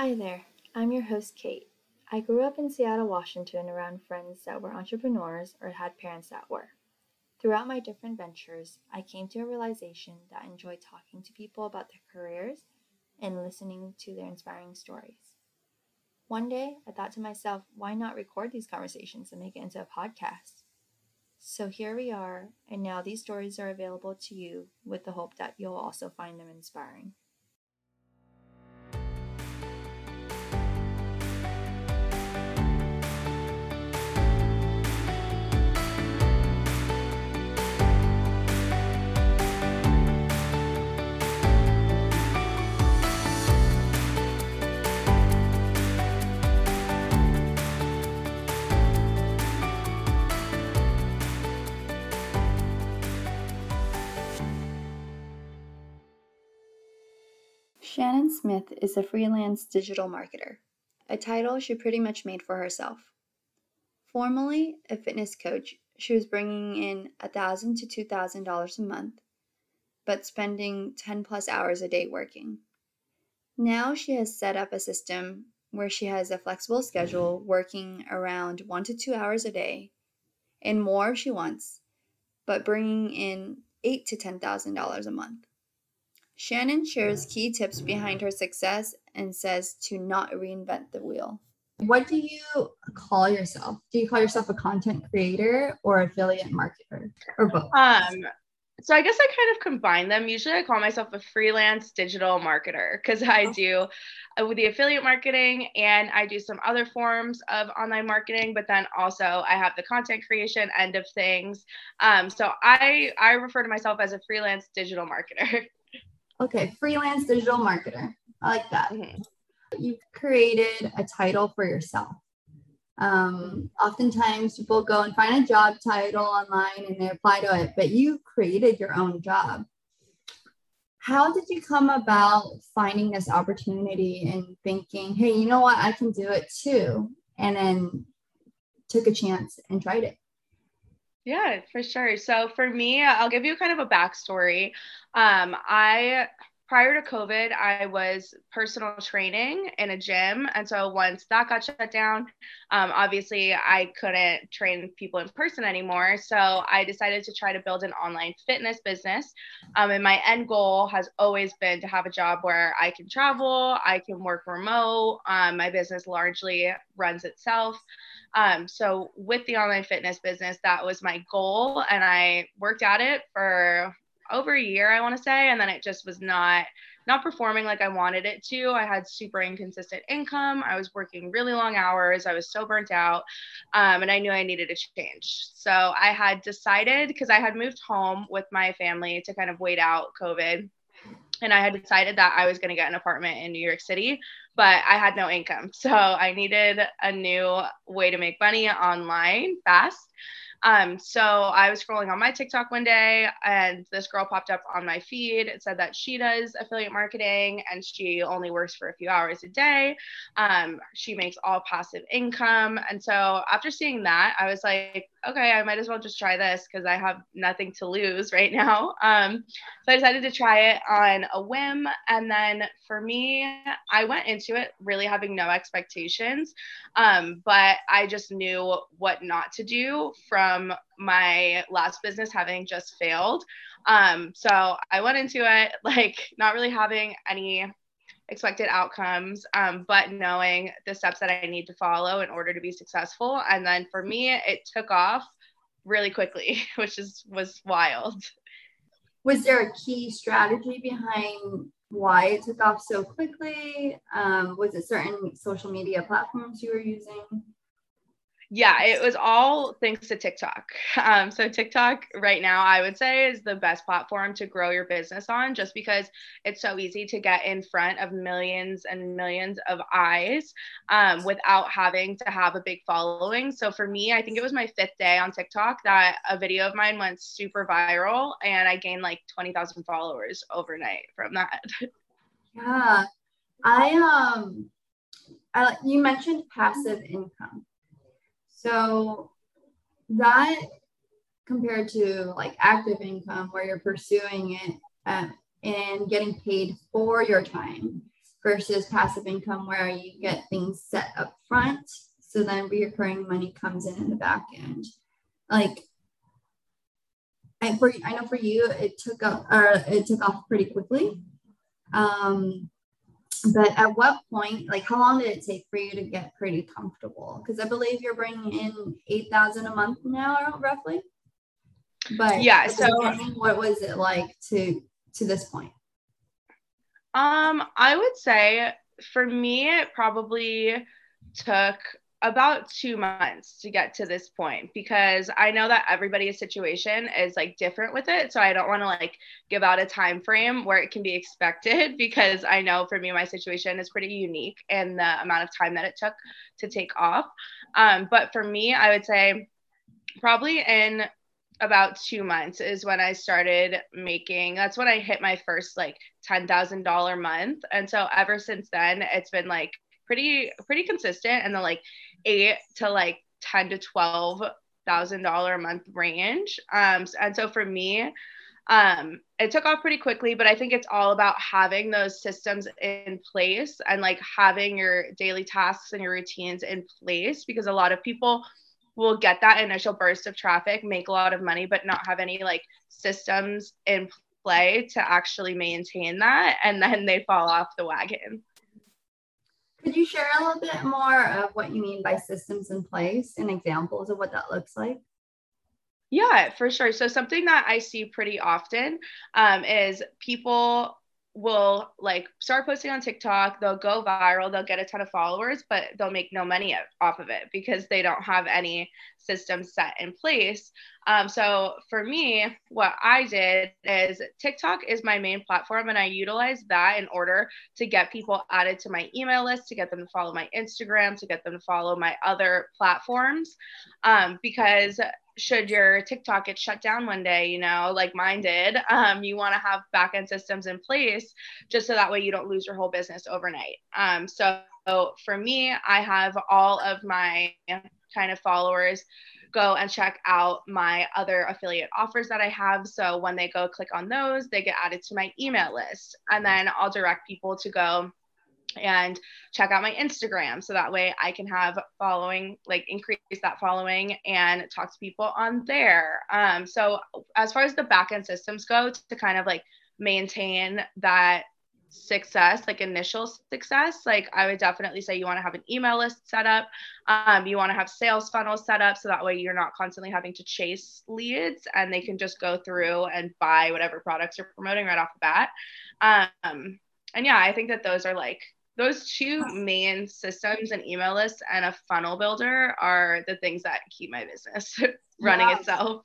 Hi there, I'm your host, Kate. I grew up in Seattle, Washington, around friends that were entrepreneurs or had parents that were. Throughout my different ventures, I came to a realization that I enjoy talking to people about their careers and listening to their inspiring stories. One day, I thought to myself, why not record these conversations and make it into a podcast? So here we are, and now these stories are available to you with the hope that you'll also find them inspiring. Smith is a freelance digital marketer, a title she pretty much made for herself. Formerly a fitness coach, she was bringing in 1,000 to $2,000 a month, but spending 10 plus hours a day working. Now she has set up a system where she has a flexible schedule, working around one to two hours a day, and more if she wants, but bringing in eight to ten thousand dollars a month. Shannon shares key tips behind her success and says to not reinvent the wheel. What do you call yourself? Do you call yourself a content creator or affiliate marketer or both? Um, so I guess I kind of combine them. Usually I call myself a freelance digital marketer because I oh. do uh, with the affiliate marketing and I do some other forms of online marketing, but then also I have the content creation end of things. Um, so I I refer to myself as a freelance digital marketer. Okay, freelance digital marketer. I like that. Mm-hmm. You've created a title for yourself. Um, oftentimes people go and find a job title online and they apply to it, but you created your own job. How did you come about finding this opportunity and thinking, hey, you know what, I can do it too? And then took a chance and tried it. Yeah, for sure. So for me, I'll give you kind of a backstory. Um, I prior to COVID, I was personal training in a gym. And so once that got shut down, um, obviously I couldn't train people in person anymore. So I decided to try to build an online fitness business. Um, and my end goal has always been to have a job where I can travel, I can work remote. Um, my business largely runs itself. Um, so with the online fitness business, that was my goal, and I worked at it for over a year, I want to say, and then it just was not not performing like I wanted it to. I had super inconsistent income. I was working really long hours. I was so burnt out, um, and I knew I needed a change. So I had decided because I had moved home with my family to kind of wait out COVID and I had decided that I was going to get an apartment in New York City, but I had no income. So I needed a new way to make money online fast. Um, so I was scrolling on my TikTok one day and this girl popped up on my feed. It said that she does affiliate marketing and she only works for a few hours a day. Um, she makes all passive income. And so after seeing that, I was like, okay, I might as well just try this because I have nothing to lose right now. Um, so I decided to try it on a whim. And then for me, I went into it really having no expectations, um, but I just knew what not to do from my last business having just failed. Um, so I went into it like not really having any expected outcomes, um, but knowing the steps that I need to follow in order to be successful. And then for me, it took off really quickly, which is was wild. Was there a key strategy behind why it took off so quickly? Um, was it certain social media platforms you were using? Yeah, it was all thanks to TikTok. Um, so TikTok right now, I would say, is the best platform to grow your business on, just because it's so easy to get in front of millions and millions of eyes um, without having to have a big following. So for me, I think it was my fifth day on TikTok that a video of mine went super viral, and I gained like twenty thousand followers overnight from that. Yeah, I um, I, you mentioned passive income so that compared to like active income where you're pursuing it uh, and getting paid for your time, versus passive income where you get things set up front. So then reoccurring money comes in in the back end. Like I for I know for you it took up or it took off pretty quickly. Um, but at what point, like how long did it take for you to get pretty comfortable? Because I believe you're bringing in eight thousand a month now, roughly. But yeah, so what was it like to to this point? Um, I would say for me, it probably took about two months to get to this point because I know that everybody's situation is like different with it. So I don't want to like give out a time frame where it can be expected because I know for me my situation is pretty unique and the amount of time that it took to take off. Um, but for me, I would say probably in about two months is when I started making. That's when I hit my first like ten thousand dollar month, and so ever since then, it's been like pretty pretty consistent in the like eight to like ten to twelve thousand dollar a month range. Um, and so for me, um, it took off pretty quickly, but I think it's all about having those systems in place and like having your daily tasks and your routines in place because a lot of people will get that initial burst of traffic, make a lot of money, but not have any like systems in play to actually maintain that. And then they fall off the wagon. Could you share a little bit more of what you mean by systems in place and examples of what that looks like? Yeah, for sure. So, something that I see pretty often um, is people will like start posting on TikTok, they'll go viral, they'll get a ton of followers, but they'll make no money off of it because they don't have any systems set in place. Um, so for me, what I did is TikTok is my main platform, and I utilize that in order to get people added to my email list, to get them to follow my Instagram, to get them to follow my other platforms, um, because should your TikTok get shut down one day, you know, like mine did, um, you want to have backend systems in place just so that way you don't lose your whole business overnight. Um, so for me, I have all of my kind of followers go and check out my other affiliate offers that I have. So when they go click on those, they get added to my email list. And then I'll direct people to go and check out my Instagram so that way I can have following, like increase that following and talk to people on there. Um, so as far as the backend systems go, to kind of like maintain that success, like initial success, like I would definitely say you want to have an email list set up. Um, you want to have sales funnels set up so that way you're not constantly having to chase leads and they can just go through and buy whatever products you're promoting right off the bat. Um, and yeah, I think that those are like those two main systems an email list and a funnel builder are the things that keep my business running yeah. itself.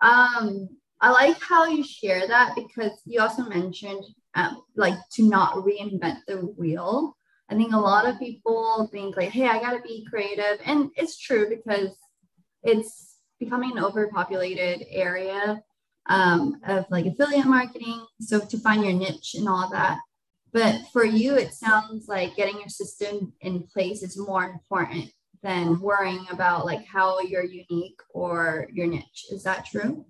Um i like how you share that because you also mentioned um, like to not reinvent the wheel. I think a lot of people think like hey i gotta be creative and it's true because it's becoming an overpopulated area um, of like affiliate marketing. So to find your niche and all that but for you, it sounds like getting your system in place is more important than worrying about like how you're unique or your niche. Is that true?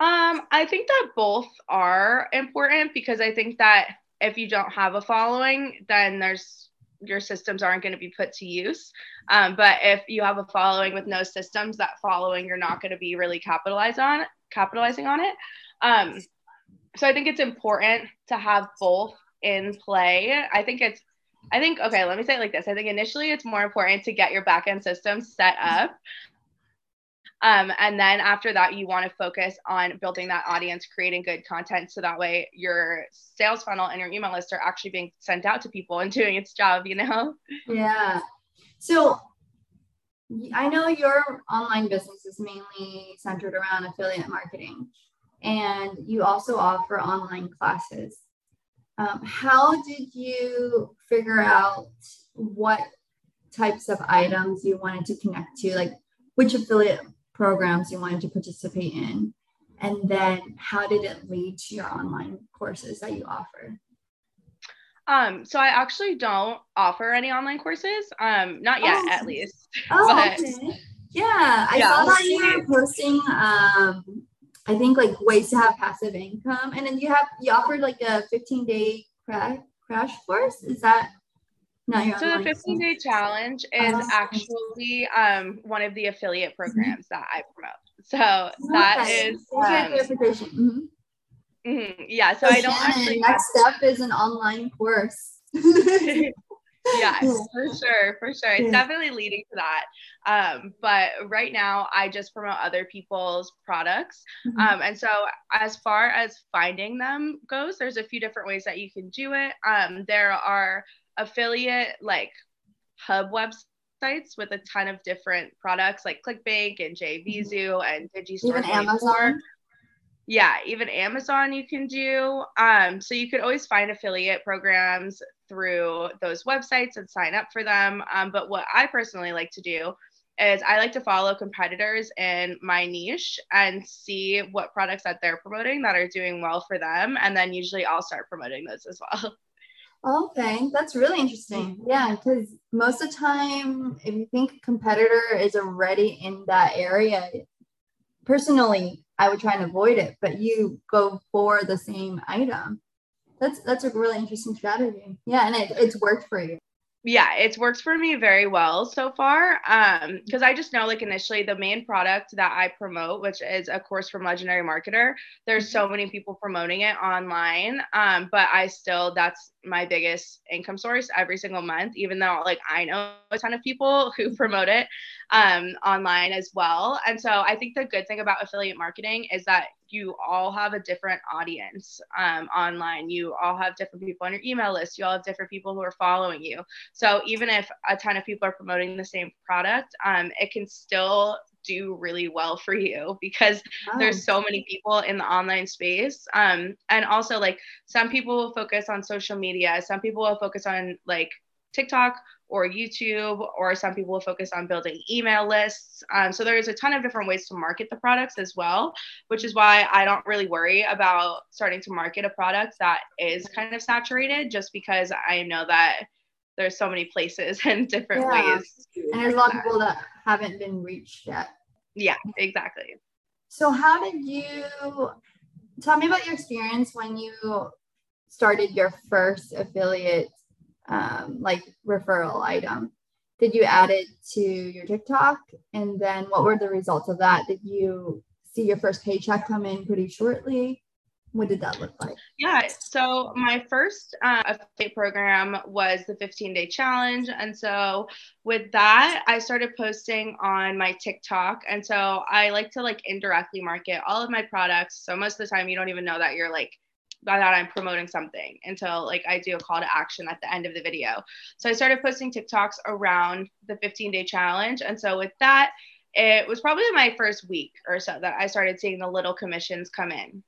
Um, I think that both are important because I think that if you don't have a following, then there's your systems aren't going to be put to use. Um, but if you have a following with no systems, that following you're not going to be really capitalize on capitalizing on it. Um, so I think it's important to have both in play. I think it's I think okay, let me say it like this. I think initially it's more important to get your backend system set up. Um, and then after that, you want to focus on building that audience, creating good content. So that way your sales funnel and your email list are actually being sent out to people and doing its job, you know? Yeah. So I know your online business is mainly centered around affiliate marketing and you also offer online classes. Um, how did you figure out what types of items you wanted to connect to, like which affiliate programs you wanted to participate in? And then how did it lead to your online courses that you offer? Um, so I actually don't offer any online courses. Um, not yet, oh. at least. Oh, but, okay. Yeah, I yeah. saw that you were posting um I think like ways to have passive income. And then you have you offered like a 15 day crash crash course. Is that not your so the 15 day challenge is uh, actually um, one of the affiliate programs that I promote. So that okay. is um, mm-hmm. Mm-hmm. yeah. So, so I don't Shannon, actually. Next step is an online course. yes, for sure, for sure. It's yeah. definitely leading to that. Um, but right now, I just promote other people's products. Mm-hmm. Um, and so, as far as finding them goes, there's a few different ways that you can do it. Um, there are affiliate like hub websites with a ton of different products like ClickBank and JVZoo mm-hmm. and Digistore. Even Amazon yeah even amazon you can do um, so you could always find affiliate programs through those websites and sign up for them um, but what i personally like to do is i like to follow competitors in my niche and see what products that they're promoting that are doing well for them and then usually i'll start promoting those as well Okay, that's really interesting. Yeah, because most of the time, if you think a competitor is already in that area, personally, I would try and avoid it, but you go for the same item. That's that's a really interesting strategy. Yeah, and it, it's worked for you yeah it's worked for me very well so far um because i just know like initially the main product that i promote which is a course from legendary marketer there's so mm-hmm. many people promoting it online um but i still that's my biggest income source every single month even though like i know a ton of people who promote it um online as well and so i think the good thing about affiliate marketing is that you all have a different audience um, online. You all have different people on your email list. You all have different people who are following you. So even if a ton of people are promoting the same product, um, it can still do really well for you because wow. there's so many people in the online space. Um, and also like some people will focus on social media. Some people will focus on like TikTok or YouTube, or some people will focus on building email lists. Um, so there's a ton of different ways to market the products as well, which is why I don't really worry about starting to market a product that is kind of saturated, just because I know that there's so many places and different yeah. ways. And there's a lot of people that haven't been reached yet. Yeah, exactly. So how did you tell me about your experience when you started your first affiliate um, like referral item. Did you add it to your TikTok? And then what were the results of that? Did you see your first paycheck come in pretty shortly? What did that look like? Yeah, so my first uh, affiliate program was the 15 day challenge. And so with that, I started posting on my TikTok. And so I like to like indirectly market all of my products. So most of the time, you don't even know that you're like that I'm promoting something until like I do a call to action at the end of the video. So I started posting TikToks around the 15 day challenge. And so with that, it was probably my first week or so that I started seeing the little commissions come in.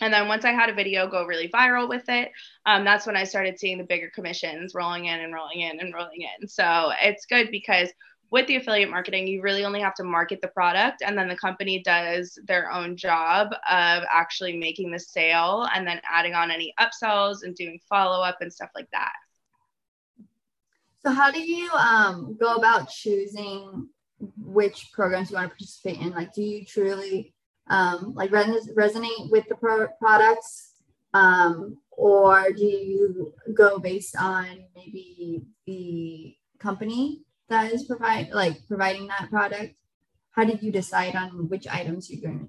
And then once I had a video go really viral with it, um, that's when I started seeing the bigger commissions rolling in and rolling in and rolling in. So it's good because with the affiliate marketing, you really only have to market the product, and then the company does their own job of actually making the sale and then adding on any upsells and doing follow up and stuff like that. So, how do you um, go about choosing which programs you want to participate in? Like, do you truly um, like res- resonate with the pro- products, um, or do you go based on maybe the company that is provide like providing that product how did you decide on which items you're going to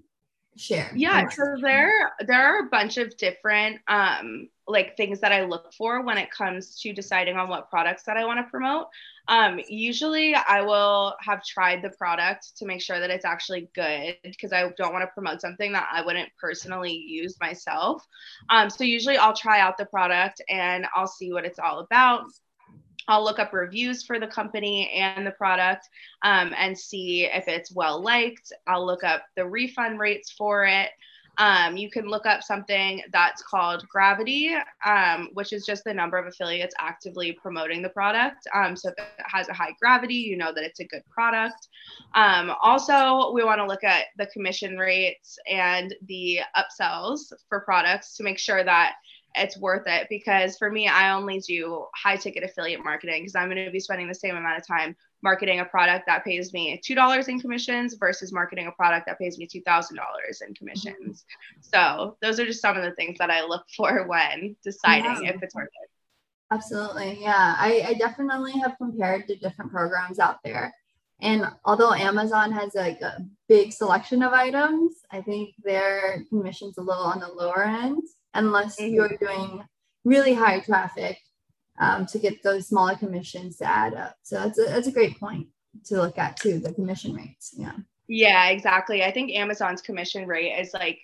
share? Yeah so there there are a bunch of different um like things that i look for when it comes to deciding on what products that i want to promote. Um usually i will have tried the product to make sure that it's actually good because i don't want to promote something that i wouldn't personally use myself. Um so usually i'll try out the product and i'll see what it's all about I'll look up reviews for the company and the product um, and see if it's well liked. I'll look up the refund rates for it. Um, you can look up something that's called Gravity, um, which is just the number of affiliates actively promoting the product. Um, so if it has a high gravity, you know that it's a good product. Um, also, we want to look at the commission rates and the upsells for products to make sure that it's worth it because for me, I only do high ticket affiliate marketing because I'm going to be spending the same amount of time marketing a product that pays me $2 in commissions versus marketing a product that pays me $2,000 in commissions. So those are just some of the things that I look for when deciding yeah. if it's worth it. Absolutely. Yeah. I, I definitely have compared to different programs out there. And although Amazon has like a big selection of items, I think their commission's a little on the lower end unless mm-hmm. you're doing really high traffic um, to get those smaller commissions to add up. So that's a, that's a great point to look at too, the commission rates. Yeah. Yeah, exactly. I think Amazon's commission rate is like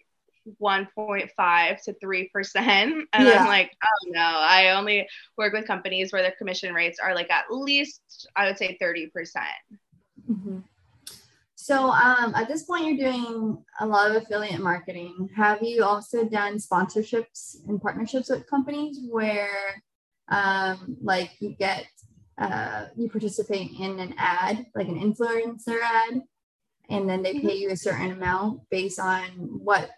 1.5 to 3%. And yeah. I'm like, oh no, I only work with companies where their commission rates are like at least, I would say 30%. Mm-hmm. So um, at this point, you're doing a lot of affiliate marketing. Have you also done sponsorships and partnerships with companies where um, like you get uh, you participate in an ad, like an influencer ad, and then they pay mm-hmm. you a certain amount based on what,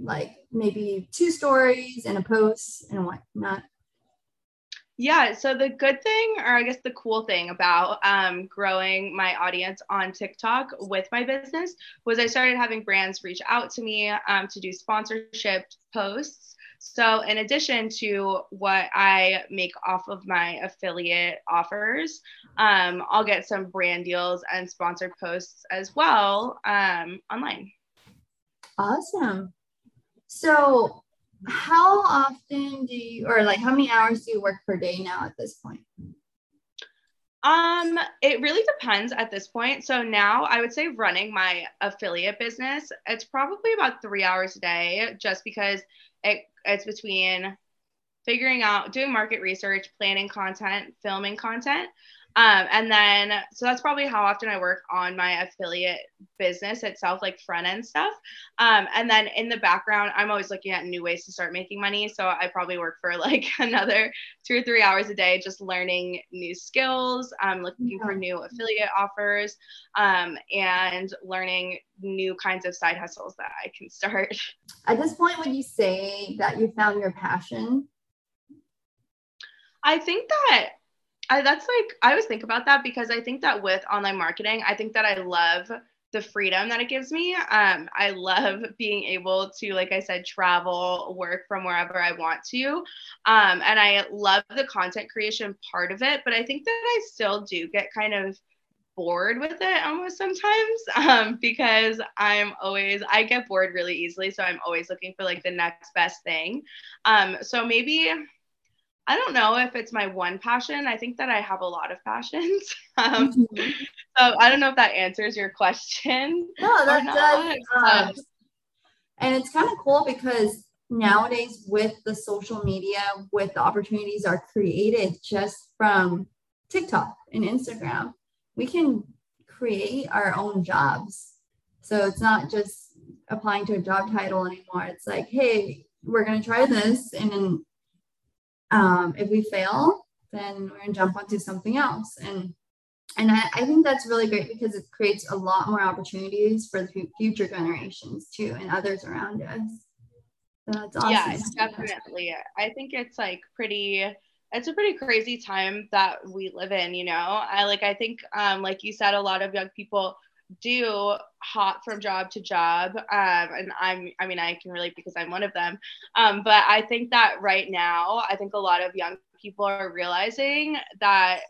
like maybe two stories and a post and whatnot. Yeah. So the good thing, or I guess the cool thing about um, growing my audience on TikTok with my business was I started having brands reach out to me um, to do sponsorship posts so, in addition to what I make off of my affiliate offers, um, I'll get some brand deals and sponsored posts as well um, online. Awesome. So, how often do you, or like, how many hours do you work per day now at this point? Um, it really depends at this point. So now I would say running my affiliate business, it's probably about three hours a day, just because it, it's between figuring out, doing market research, planning content, filming content. Um, and then, so that's probably how often I work on my affiliate business itself, like front end stuff. Um, and then in the background, I'm always looking at new ways to start making money. So I probably work for like another two or three hours a day, just learning new skills, um, looking for new affiliate offers, um, and learning new kinds of side hustles that I can start. At this point, would you say that you found your passion? I think that I, that's like I always think about that because I think that with online marketing, I think that I love the freedom that it gives me. Um, I love being able to, like I said, travel, work from wherever I want to. Um, and I love the content creation part of it, but I think that I still do get kind of bored with it almost sometimes um, because I'm always, I get bored really easily. So I'm always looking for like the next best thing. Um, so maybe I don't know if it's my one passion. I think that I have a lot of passions. Um, mm-hmm. So I don't know if that answers your question. No, that does. Um, and it's kind of cool because nowadays, with the social media, with the opportunities are created just from TikTok and Instagram, we can create our own jobs. So it's not just applying to a job title anymore. It's like, hey, we're going to try this and then um, if we fail, then we're gonna jump onto something else. And and I, I think that's really great because it creates a lot more opportunities for the future generations too and others around us. So that's awesome. Yeah, definitely. I think it's like pretty it's a pretty crazy time that we live in, you know. I like I think um like you said a lot of young people do hop from job to job um, and i'm i mean i can relate because i'm one of them. Um, but i think that right now i think a lot of young people are realizing that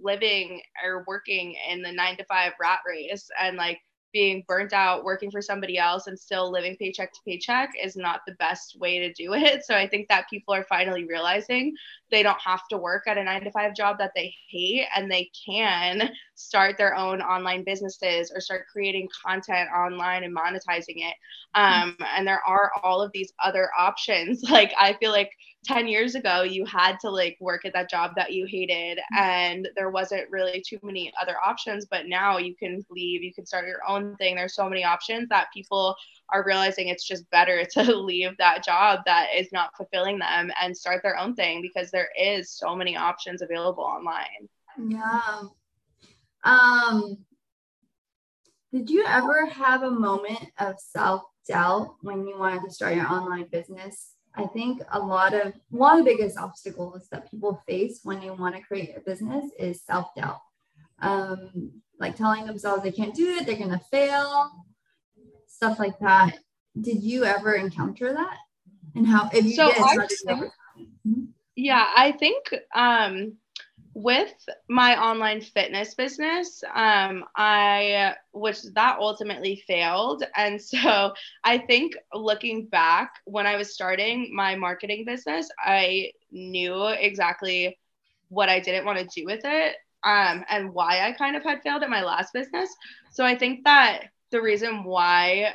living or working in the nine to five rat race and like being burnt out working for somebody else and still living paycheck to paycheck is not the best way to do it. So I think that people are finally realizing they don't have to work at a nine to five job that they hate and they can start their own online businesses or start creating content online and monetizing it. Um, and there are all of these other options. Like I feel like 10 years ago you had to like work at that job that you hated and there wasn't really too many other options but now you can leave you can start your own thing. There's so many options that people are realizing it's just better to leave that job that is not fulfilling them and start their own thing because there is so many options available online. Yeah. Um did you ever have a moment of self doubt when you wanted to start your online business I think a lot of one of the biggest obstacles that people face when they want to create a business is self doubt. Um, like telling themselves they can't do it, they're going to fail, stuff like that. Did you ever encounter that? And how, if you so did, I how did you think, yeah, I think um, with my online fitness business, um, I which that ultimately failed, and so I think looking back when I was starting my marketing business, I knew exactly what I didn't want to do with it, um, and why I kind of had failed at my last business. So I think that the reason why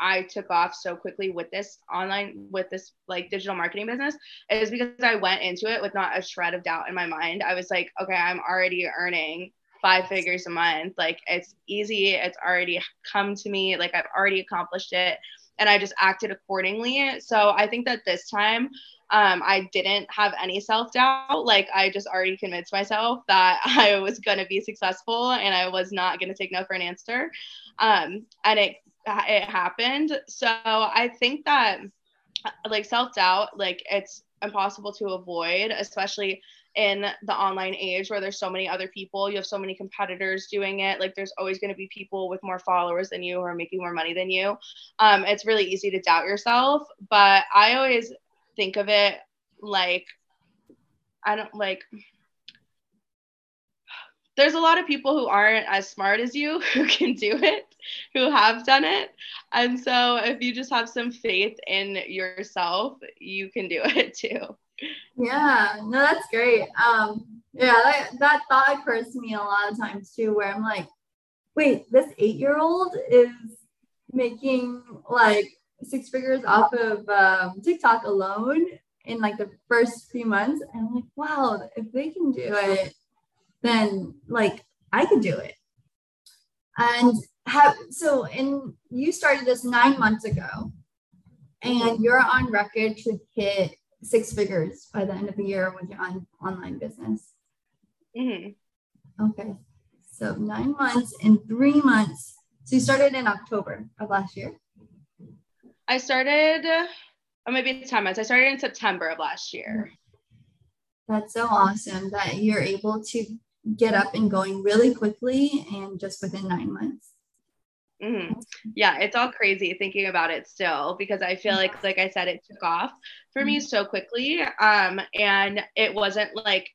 I took off so quickly with this online, with this like digital marketing business is because I went into it with not a shred of doubt in my mind. I was like, okay, I'm already earning five figures a month. Like it's easy. It's already come to me. Like I've already accomplished it. And I just acted accordingly. So I think that this time um, I didn't have any self doubt. Like I just already convinced myself that I was going to be successful and I was not going to take no for an answer. Um, and it it happened. So I think that like self doubt, like it's impossible to avoid, especially in the online age where there's so many other people, you have so many competitors doing it. Like there's always going to be people with more followers than you who are making more money than you. Um, it's really easy to doubt yourself, but I always think of it like I don't like there's a lot of people who aren't as smart as you who can do it, who have done it. And so if you just have some faith in yourself, you can do it too. Yeah, no, that's great. Um, yeah, that, that thought occurs to me a lot of times too, where I'm like, wait, this eight year old is making like six figures off of um, TikTok alone in like the first few months. And I'm like, wow, if they can do it, then like I could do it. And have so and you started this nine months ago and you're on record to hit six figures by the end of the year with your on, online business. Mm-hmm. Okay. So nine months and three months. So you started in October of last year. I started, or maybe 10 months. I started in September of last year. That's so awesome that you're able to get up and going really quickly and just within nine months. Mm-hmm. Yeah, it's all crazy thinking about it still because I feel like, like I said, it took off for me mm-hmm. so quickly. Um, and it wasn't like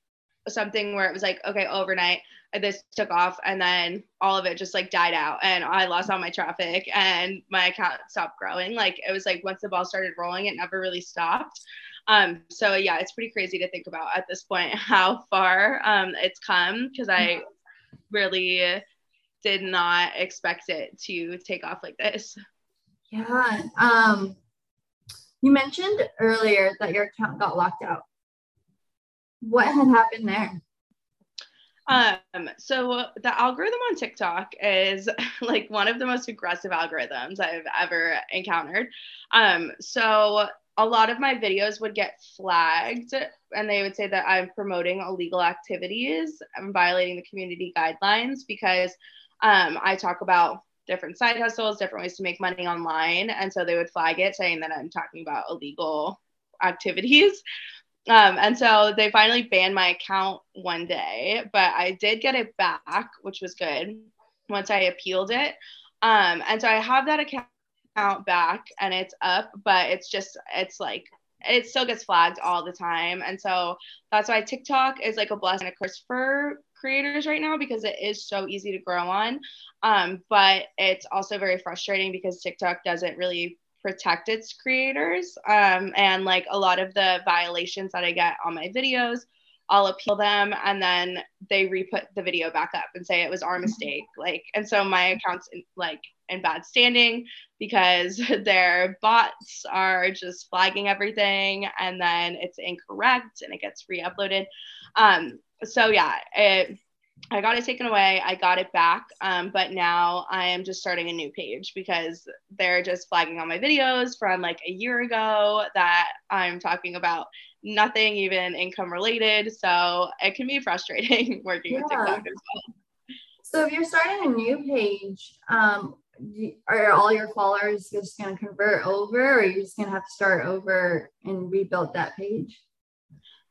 something where it was like, okay, overnight this took off and then all of it just like died out and I lost all my traffic and my account stopped growing. Like it was like once the ball started rolling, it never really stopped. Um, so yeah, it's pretty crazy to think about at this point how far um, it's come because I really did not expect it to take off like this. Yeah. Um, you mentioned earlier that your account got locked out. What had happened there? Um, so the algorithm on TikTok is like one of the most aggressive algorithms I've ever encountered. Um, so a lot of my videos would get flagged and they would say that I'm promoting illegal activities. I'm violating the community guidelines because um, I talk about different side hustles, different ways to make money online. And so they would flag it saying that I'm talking about illegal activities. Um, and so they finally banned my account one day, but I did get it back, which was good once I appealed it. Um, and so I have that account account back and it's up, but it's just it's like it still gets flagged all the time. And so that's why TikTok is like a blessing and a curse for creators right now because it is so easy to grow on. Um, but it's also very frustrating because TikTok doesn't really protect its creators. Um, and like a lot of the violations that I get on my videos, I'll appeal them and then they re-put the video back up and say it was our mistake. Like, and so my account's like in bad standing because their bots are just flagging everything and then it's incorrect and it gets re-uploaded. Um, so yeah, it, I got it taken away. I got it back. Um, but now I am just starting a new page because they're just flagging all my videos from like a year ago that I'm talking about nothing even income related. So it can be frustrating working yeah. with TikTok as well. So if you're starting a new page, um, are all your followers just going to convert over or are you just going to have to start over and rebuild that page?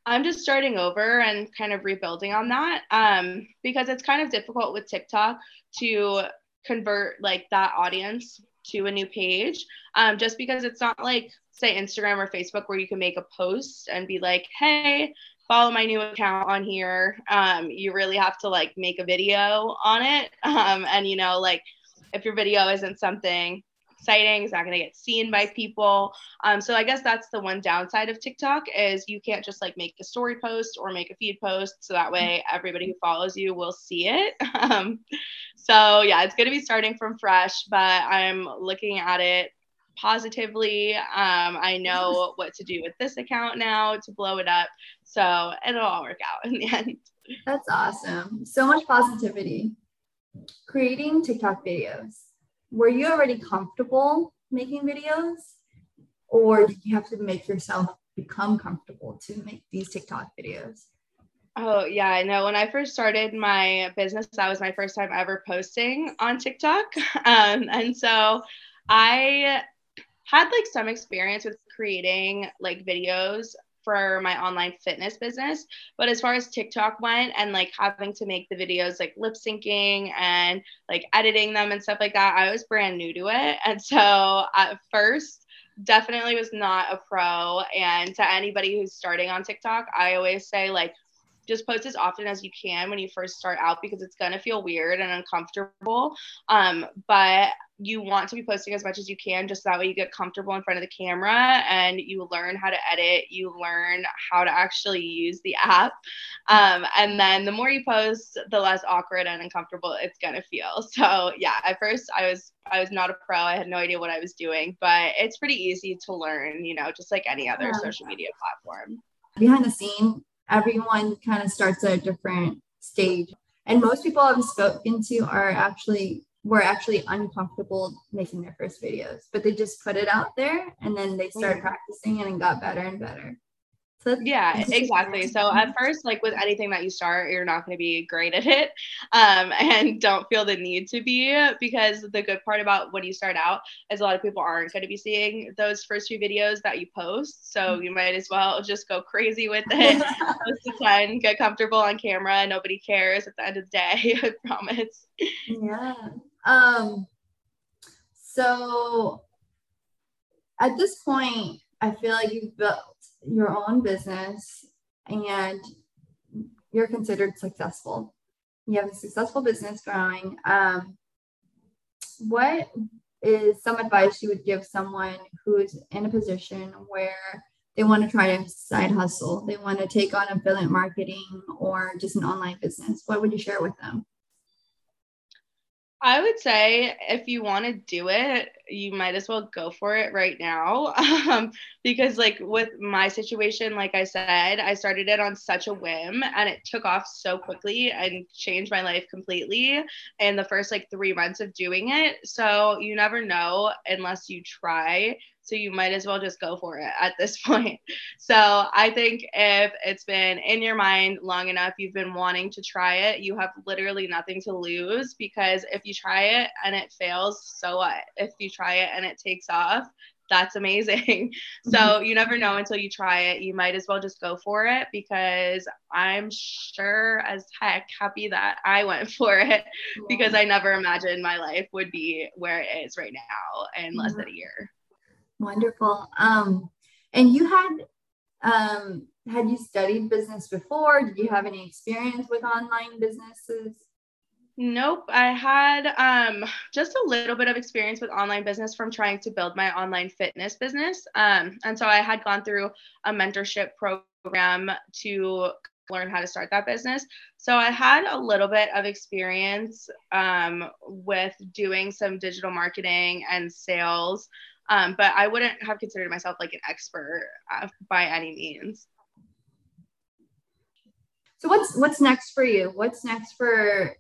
I'm just starting over and kind of rebuilding on that um, because it's kind of difficult with tiktok to convert like that audience to a new page um, just because it's not like say instagram or facebook where you can make a post and be like hey follow my new account on here. Um, you really have to like make a video on it um, and you know like if your video isn't something exciting, it's not going to get seen by people. Um, so I guess that's the one downside of TikTok is you can't just like make a story post or make a feed post. So that way everybody who follows you will see it. Um, so yeah, it's going to be starting from fresh, but I'm looking at it positively. Um, I know what to do with this account now to blow it up. So it'll all work out in the end. That's awesome. So much positivity creating TikTok videos, were you already comfortable making videos or did you have to make yourself become comfortable to make these TikTok videos? Oh, yeah, I know. When I first started my business, that was my first time ever posting on TikTok. Um, and so I had like some experience with creating like videos for my online fitness business. But as far as TikTok went and like having to make the videos like lip syncing and like editing them and stuff like that, I was brand new to it. And so at first, definitely was not a pro. And to anybody who's starting on TikTok, I always say like just post as often as you can when you first start out because it's going to feel weird and uncomfortable. Um, but you want to be posting as much as you can just that way you get comfortable in front of the camera and you learn how to edit you learn how to actually use the app um, and then the more you post the less awkward and uncomfortable it's going to feel so yeah at first i was i was not a pro i had no idea what i was doing but it's pretty easy to learn you know just like any other yeah. social media platform behind the scene everyone kind of starts at a different stage. And most people I've spoken to are actually were actually uncomfortable making their first videos, but they just put it out there and then they oh, started practicing and got better and better. So yeah, exactly. So at first, like with anything that you start, you're not going to be great at it, um, and don't feel the need to be because the good part about when you start out is a lot of people aren't going to be seeing those first few videos that you post. So mm-hmm. you might as well just go crazy with it, post a ton, get comfortable on camera. Nobody cares at the end of the day. I promise. Yeah. Um. So at this point, I feel like you've built your own business and you're considered successful. You have a successful business growing. Um, what is some advice you would give someone who's in a position where they want to try a side hustle, they want to take on affiliate marketing or just an online business? What would you share with them? I would say if you want to do it, you might as well go for it right now. Um, because, like, with my situation, like I said, I started it on such a whim and it took off so quickly and changed my life completely in the first like three months of doing it. So, you never know unless you try. So you might as well just go for it at this point. So I think if it's been in your mind long enough, you've been wanting to try it, you have literally nothing to lose because if you try it and it fails, so what? If you try it and it takes off, that's amazing. so mm-hmm. you never know until you try it. You might as well just go for it because I'm sure as heck happy that I went for it because I never imagined my life would be where it is right now in less than a year. Wonderful. Um, and you had um, had you studied business before? Did you have any experience with online businesses? Nope. I had um, just a little bit of experience with online business from trying to build my online fitness business. Um, and so I had gone through a mentorship program to learn how to start that business. So I had a little bit of experience um, with doing some digital marketing and sales um, but I wouldn't have considered myself like an expert uh, by any means. So what's what's next for you? What's next for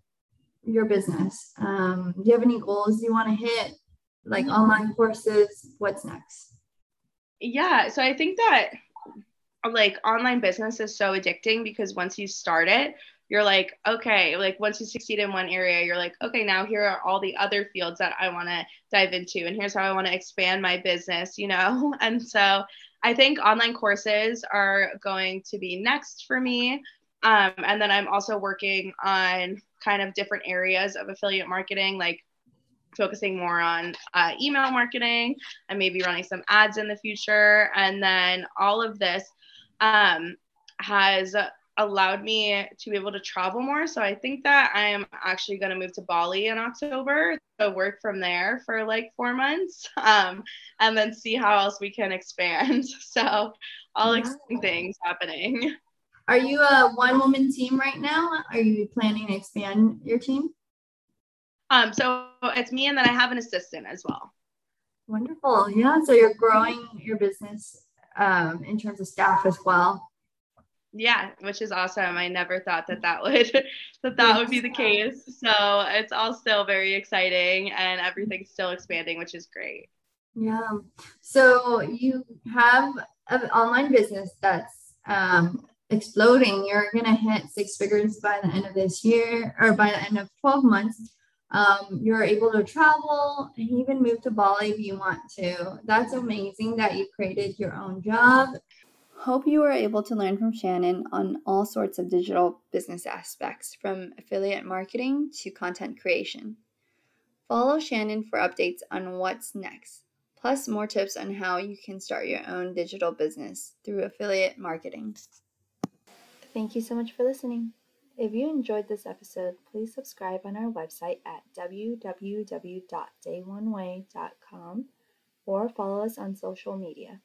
your business? Um, do you have any goals you want to hit? Like online courses? What's next? Yeah, so I think that like online business is so addicting because once you start it, you're like, okay, like once you succeed in one area, you're like, okay, now here are all the other fields that I want to dive into, and here's how I want to expand my business, you know? And so I think online courses are going to be next for me. Um, and then I'm also working on kind of different areas of affiliate marketing, like focusing more on uh, email marketing and maybe running some ads in the future. And then all of this um, has allowed me to be able to travel more. So I think that I am actually going to move to Bali in October to work from there for like four months um, and then see how else we can expand. So all exciting things happening. Are you a one woman team right now? Are you planning to expand your team? Um, so it's me and then I have an assistant as well. Wonderful. Yeah. So you're growing your business um, in terms of staff as well yeah which is awesome. I never thought that that would that that would be the case. So it's all still very exciting and everything's still expanding which is great. Yeah. So you have an online business that's um, exploding. You're gonna hit six figures by the end of this year or by the end of 12 months. Um, you're able to travel and even move to bali if you want to. That's amazing that you created your own job Hope you were able to learn from Shannon on all sorts of digital business aspects, from affiliate marketing to content creation. Follow Shannon for updates on what's next, plus more tips on how you can start your own digital business through affiliate marketing. Thank you so much for listening. If you enjoyed this episode, please subscribe on our website at www.dayoneway.com or follow us on social media.